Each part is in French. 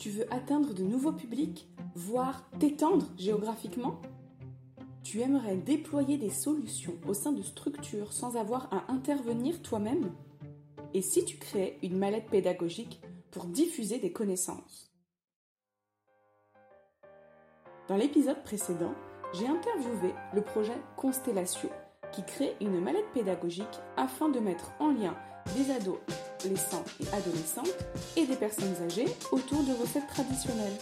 Tu veux atteindre de nouveaux publics, voire t'étendre géographiquement? Tu aimerais déployer des solutions au sein de structures sans avoir à intervenir toi-même? Et si tu créais une mallette pédagogique pour diffuser des connaissances? Dans l'épisode précédent, j'ai interviewé le projet Constellation qui crée une mallette pédagogique afin de mettre en lien des adolescents et adolescentes et des personnes âgées autour de recettes traditionnelles.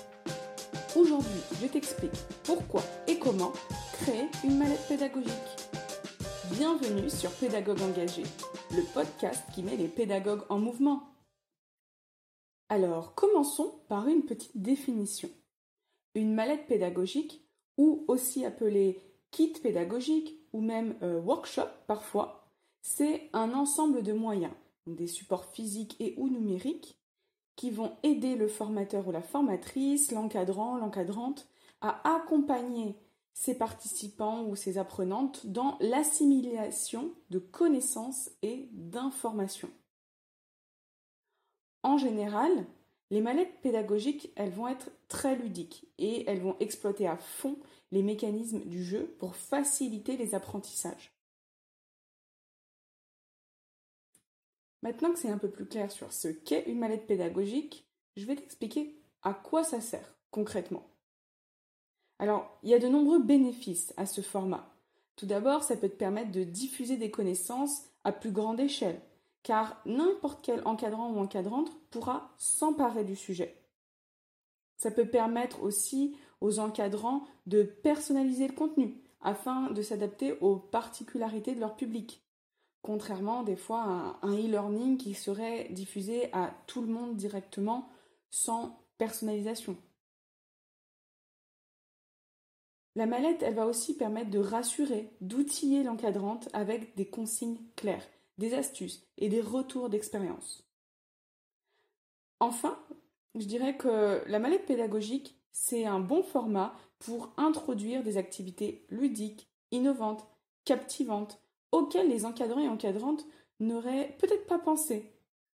Aujourd'hui, je t'explique pourquoi et comment créer une mallette pédagogique. Bienvenue sur Pédagogue engagé, le podcast qui met les pédagogues en mouvement. Alors, commençons par une petite définition. Une mallette pédagogique, ou aussi appelée kit pédagogique ou même euh, workshop parfois, c'est un ensemble de moyens, des supports physiques et ou numériques, qui vont aider le formateur ou la formatrice, l'encadrant, l'encadrante, à accompagner ses participants ou ses apprenantes dans l'assimilation de connaissances et d'informations. En général, les mallettes pédagogiques, elles vont être très ludiques et elles vont exploiter à fond les mécanismes du jeu pour faciliter les apprentissages. Maintenant que c'est un peu plus clair sur ce qu'est une mallette pédagogique, je vais t'expliquer à quoi ça sert concrètement. Alors, il y a de nombreux bénéfices à ce format. Tout d'abord, ça peut te permettre de diffuser des connaissances à plus grande échelle, car n'importe quel encadrant ou encadrante pourra s'emparer du sujet. Ça peut permettre aussi aux encadrants de personnaliser le contenu afin de s'adapter aux particularités de leur public, contrairement des fois à un e-learning qui serait diffusé à tout le monde directement sans personnalisation. La mallette, elle va aussi permettre de rassurer, d'outiller l'encadrante avec des consignes claires, des astuces et des retours d'expérience. Enfin, je dirais que la mallette pédagogique, c'est un bon format pour introduire des activités ludiques, innovantes, captivantes, auxquelles les encadrants et encadrantes n'auraient peut-être pas pensé,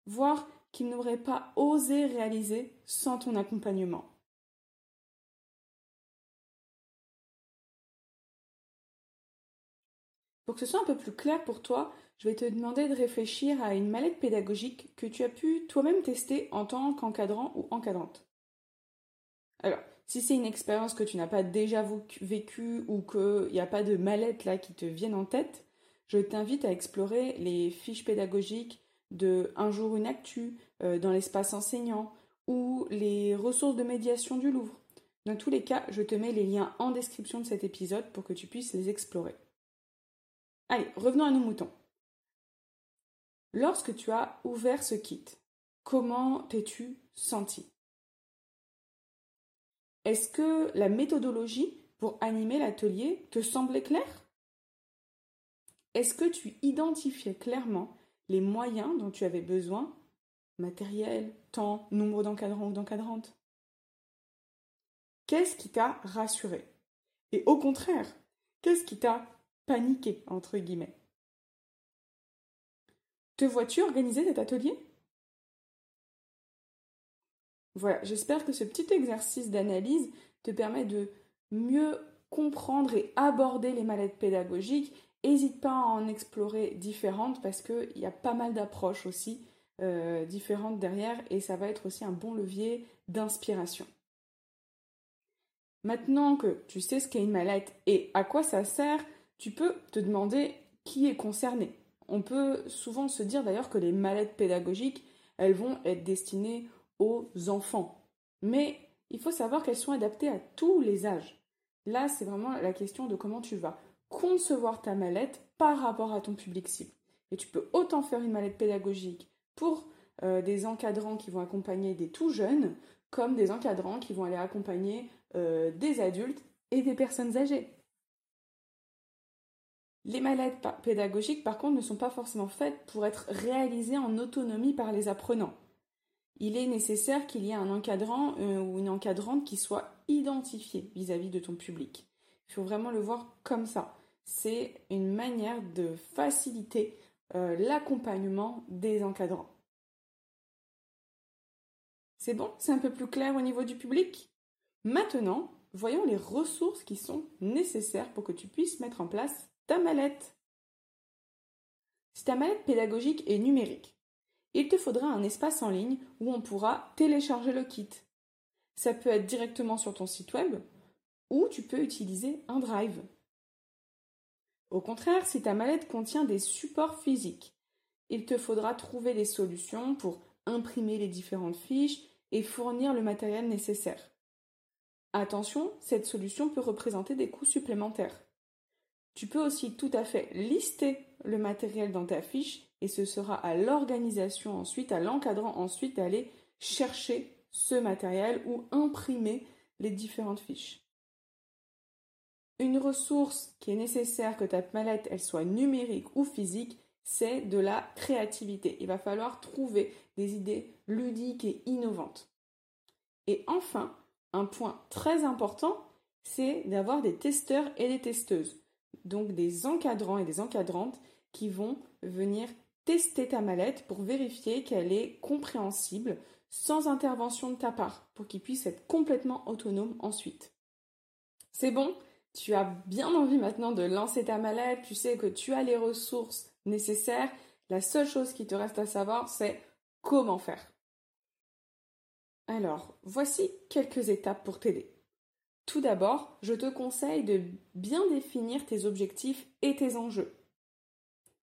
voire qu'ils n'auraient pas osé réaliser sans ton accompagnement. Pour que ce soit un peu plus clair pour toi, je vais te demander de réfléchir à une mallette pédagogique que tu as pu toi-même tester en tant qu'encadrant ou encadrante. Alors, si c'est une expérience que tu n'as pas déjà vécue ou qu'il n'y a pas de mallette là qui te vienne en tête, je t'invite à explorer les fiches pédagogiques de Un jour une actu euh, dans l'espace enseignant ou les ressources de médiation du Louvre. Dans tous les cas, je te mets les liens en description de cet épisode pour que tu puisses les explorer. Allez, revenons à nos moutons. Lorsque tu as ouvert ce kit, comment t'es-tu senti? Est-ce que la méthodologie pour animer l'atelier te semblait claire? Est-ce que tu identifiais clairement les moyens dont tu avais besoin Matériel, temps, nombre d'encadrants ou d'encadrantes? Qu'est-ce qui t'a rassuré? Et au contraire, qu'est-ce qui t'a paniqué entre guillemets? Te vois-tu organiser cet atelier? Voilà, j'espère que ce petit exercice d'analyse te permet de mieux comprendre et aborder les mallettes pédagogiques. N'hésite pas à en explorer différentes parce qu'il y a pas mal d'approches aussi euh, différentes derrière et ça va être aussi un bon levier d'inspiration. Maintenant que tu sais ce qu'est une mallette et à quoi ça sert, tu peux te demander qui est concerné. On peut souvent se dire d'ailleurs que les mallettes pédagogiques, elles vont être destinées aux enfants. Mais il faut savoir qu'elles sont adaptées à tous les âges. Là, c'est vraiment la question de comment tu vas concevoir ta mallette par rapport à ton public cible. Et tu peux autant faire une mallette pédagogique pour euh, des encadrants qui vont accompagner des tout jeunes, comme des encadrants qui vont aller accompagner euh, des adultes et des personnes âgées. Les mallettes pédagogiques, par contre, ne sont pas forcément faites pour être réalisées en autonomie par les apprenants. Il est nécessaire qu'il y ait un encadrant euh, ou une encadrante qui soit identifié vis-à-vis de ton public. Il faut vraiment le voir comme ça. C'est une manière de faciliter euh, l'accompagnement des encadrants. C'est bon? C'est un peu plus clair au niveau du public? Maintenant, voyons les ressources qui sont nécessaires pour que tu puisses mettre en place ta mallette. Si ta mallette pédagogique est numérique, il te faudra un espace en ligne où on pourra télécharger le kit. Ça peut être directement sur ton site web ou tu peux utiliser un drive. Au contraire, si ta mallette contient des supports physiques, il te faudra trouver des solutions pour imprimer les différentes fiches et fournir le matériel nécessaire. Attention, cette solution peut représenter des coûts supplémentaires. Tu peux aussi tout à fait lister le matériel dans ta fiche et ce sera à l'organisation ensuite, à l'encadrant ensuite d'aller chercher ce matériel ou imprimer les différentes fiches. Une ressource qui est nécessaire que ta mallette elle soit numérique ou physique, c'est de la créativité. Il va falloir trouver des idées ludiques et innovantes. Et enfin, un point très important, c'est d'avoir des testeurs et des testeuses. Donc des encadrants et des encadrantes qui vont venir tester ta mallette pour vérifier qu'elle est compréhensible sans intervention de ta part, pour qu'ils puissent être complètement autonomes ensuite. C'est bon? Tu as bien envie maintenant de lancer ta mallette, tu sais que tu as les ressources nécessaires. La seule chose qui te reste à savoir, c'est comment faire. Alors, voici quelques étapes pour t'aider. Tout d'abord, je te conseille de bien définir tes objectifs et tes enjeux.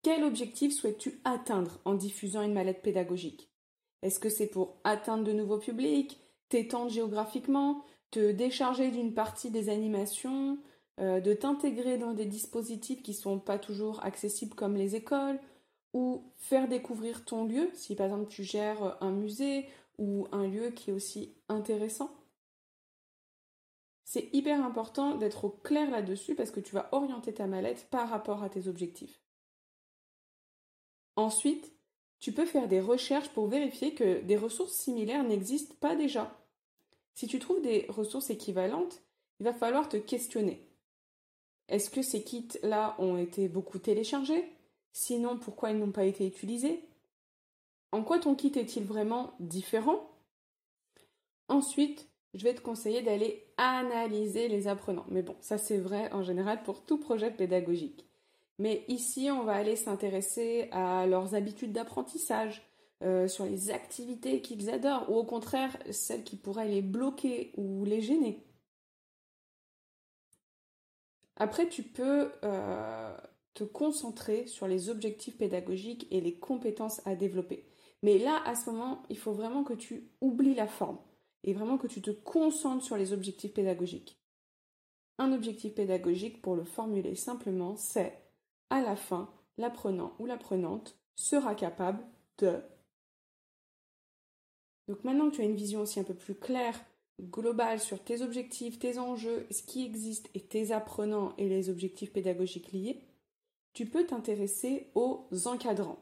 Quel objectif souhaites-tu atteindre en diffusant une mallette pédagogique? Est-ce que c'est pour atteindre de nouveaux publics, t'étendre géographiquement, te décharger d'une partie des animations, euh, de t'intégrer dans des dispositifs qui sont pas toujours accessibles comme les écoles, ou faire découvrir ton lieu, si par exemple tu gères un musée ou un lieu qui est aussi intéressant. C'est hyper important d'être au clair là-dessus parce que tu vas orienter ta mallette par rapport à tes objectifs. Ensuite, tu peux faire des recherches pour vérifier que des ressources similaires n'existent pas déjà. Si tu trouves des ressources équivalentes, il va falloir te questionner. Est-ce que ces kits-là ont été beaucoup téléchargés? Sinon, pourquoi ils n'ont pas été utilisés? En quoi ton kit est-il vraiment différent? Ensuite, je vais te conseiller d'aller analyser les apprenants. Mais bon, ça c'est vrai en général pour tout projet pédagogique. Mais ici, on va aller s'intéresser à leurs habitudes d'apprentissage, euh, sur les activités qu'ils adorent, ou au contraire, celles qui pourraient les bloquer ou les gêner. Après, tu peux euh, te concentrer sur les objectifs pédagogiques et les compétences à développer. Mais là, à ce moment, il faut vraiment que tu oublies la forme et vraiment que tu te concentres sur les objectifs pédagogiques. Un objectif pédagogique, pour le formuler simplement, c'est à la fin, l'apprenant ou l'apprenante sera capable de. Donc maintenant que tu as une vision aussi un peu plus claire, globale sur tes objectifs, tes enjeux, ce qui existe et tes apprenants et les objectifs pédagogiques liés, tu peux t'intéresser aux encadrants.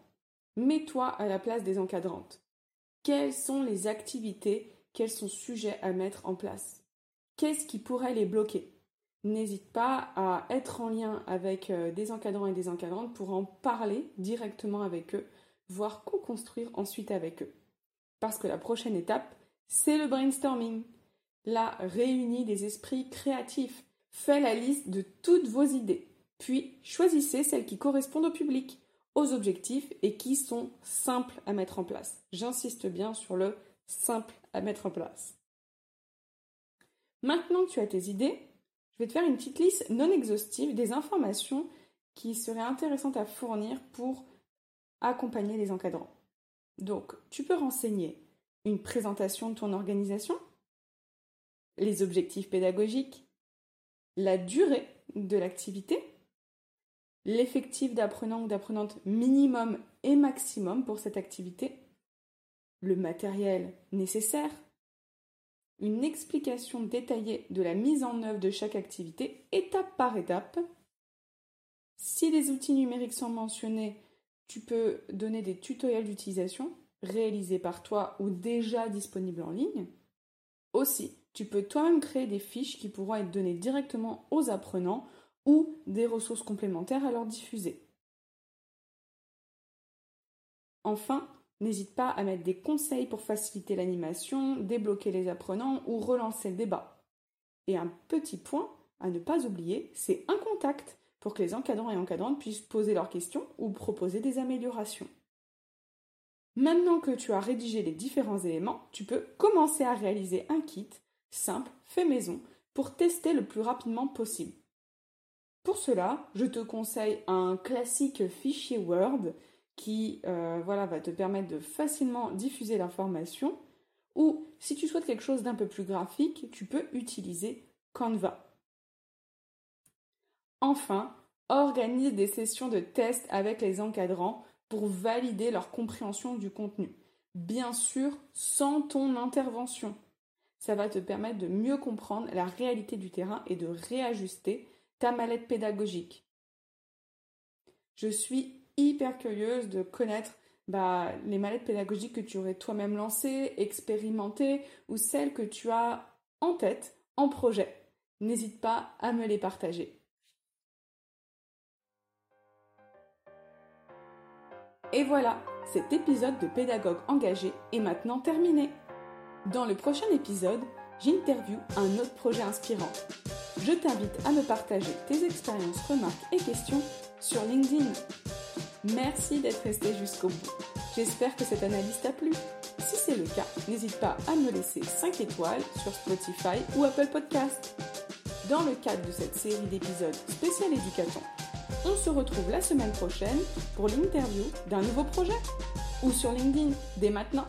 Mets-toi à la place des encadrantes. Quelles sont les activités qu'elles sont sujets à mettre en place? Qu'est-ce qui pourrait les bloquer? N'hésite pas à être en lien avec euh, des encadrants et des encadrantes pour en parler directement avec eux, voire co-construire ensuite avec eux. Parce que la prochaine étape, c'est le brainstorming. Là, réunis des esprits créatifs. Fais la liste de toutes vos idées. Puis, choisissez celles qui correspondent au public, aux objectifs et qui sont simples à mettre en place. J'insiste bien sur le simple à mettre en place. Maintenant que tu as tes idées, je vais te faire une petite liste non exhaustive des informations qui seraient intéressantes à fournir pour accompagner les encadrants. Donc, tu peux renseigner une présentation de ton organisation, les objectifs pédagogiques, la durée de l'activité, l'effectif d'apprenant ou d'apprenante minimum et maximum pour cette activité, le matériel nécessaire, une explication détaillée de la mise en œuvre de chaque activité, étape par étape. Si des outils numériques sont mentionnés, tu peux donner des tutoriels d'utilisation réalisés par toi ou déjà disponibles en ligne. Aussi, tu peux toi-même créer des fiches qui pourront être données directement aux apprenants ou des ressources complémentaires à leur diffuser. Enfin, N'hésite pas à mettre des conseils pour faciliter l'animation, débloquer les apprenants ou relancer le débat. Et un petit point à ne pas oublier, c'est un contact pour que les encadrants et encadrantes puissent poser leurs questions ou proposer des améliorations. Maintenant que tu as rédigé les différents éléments, tu peux commencer à réaliser un kit simple, fait maison, pour tester le plus rapidement possible. Pour cela, je te conseille un classique fichier Word qui euh, voilà, va te permettre de facilement diffuser l'information. Ou si tu souhaites quelque chose d'un peu plus graphique, tu peux utiliser Canva. Enfin, organise des sessions de test avec les encadrants pour valider leur compréhension du contenu. Bien sûr, sans ton intervention. Ça va te permettre de mieux comprendre la réalité du terrain et de réajuster ta mallette pédagogique. Je suis hyper curieuse de connaître bah, les mallettes pédagogiques que tu aurais toi-même lancées, expérimentées ou celles que tu as en tête, en projet. N'hésite pas à me les partager. Et voilà, cet épisode de Pédagogue engagé est maintenant terminé. Dans le prochain épisode, j'interview un autre projet inspirant. Je t'invite à me partager tes expériences, remarques et questions sur LinkedIn. Merci d'être resté jusqu'au bout. J'espère que cette analyse t'a plu. Si c'est le cas, n'hésite pas à me laisser 5 étoiles sur Spotify ou Apple Podcast. Dans le cadre de cette série d'épisodes spécial éducaton, on se retrouve la semaine prochaine pour l'interview d'un nouveau projet ou sur LinkedIn dès maintenant.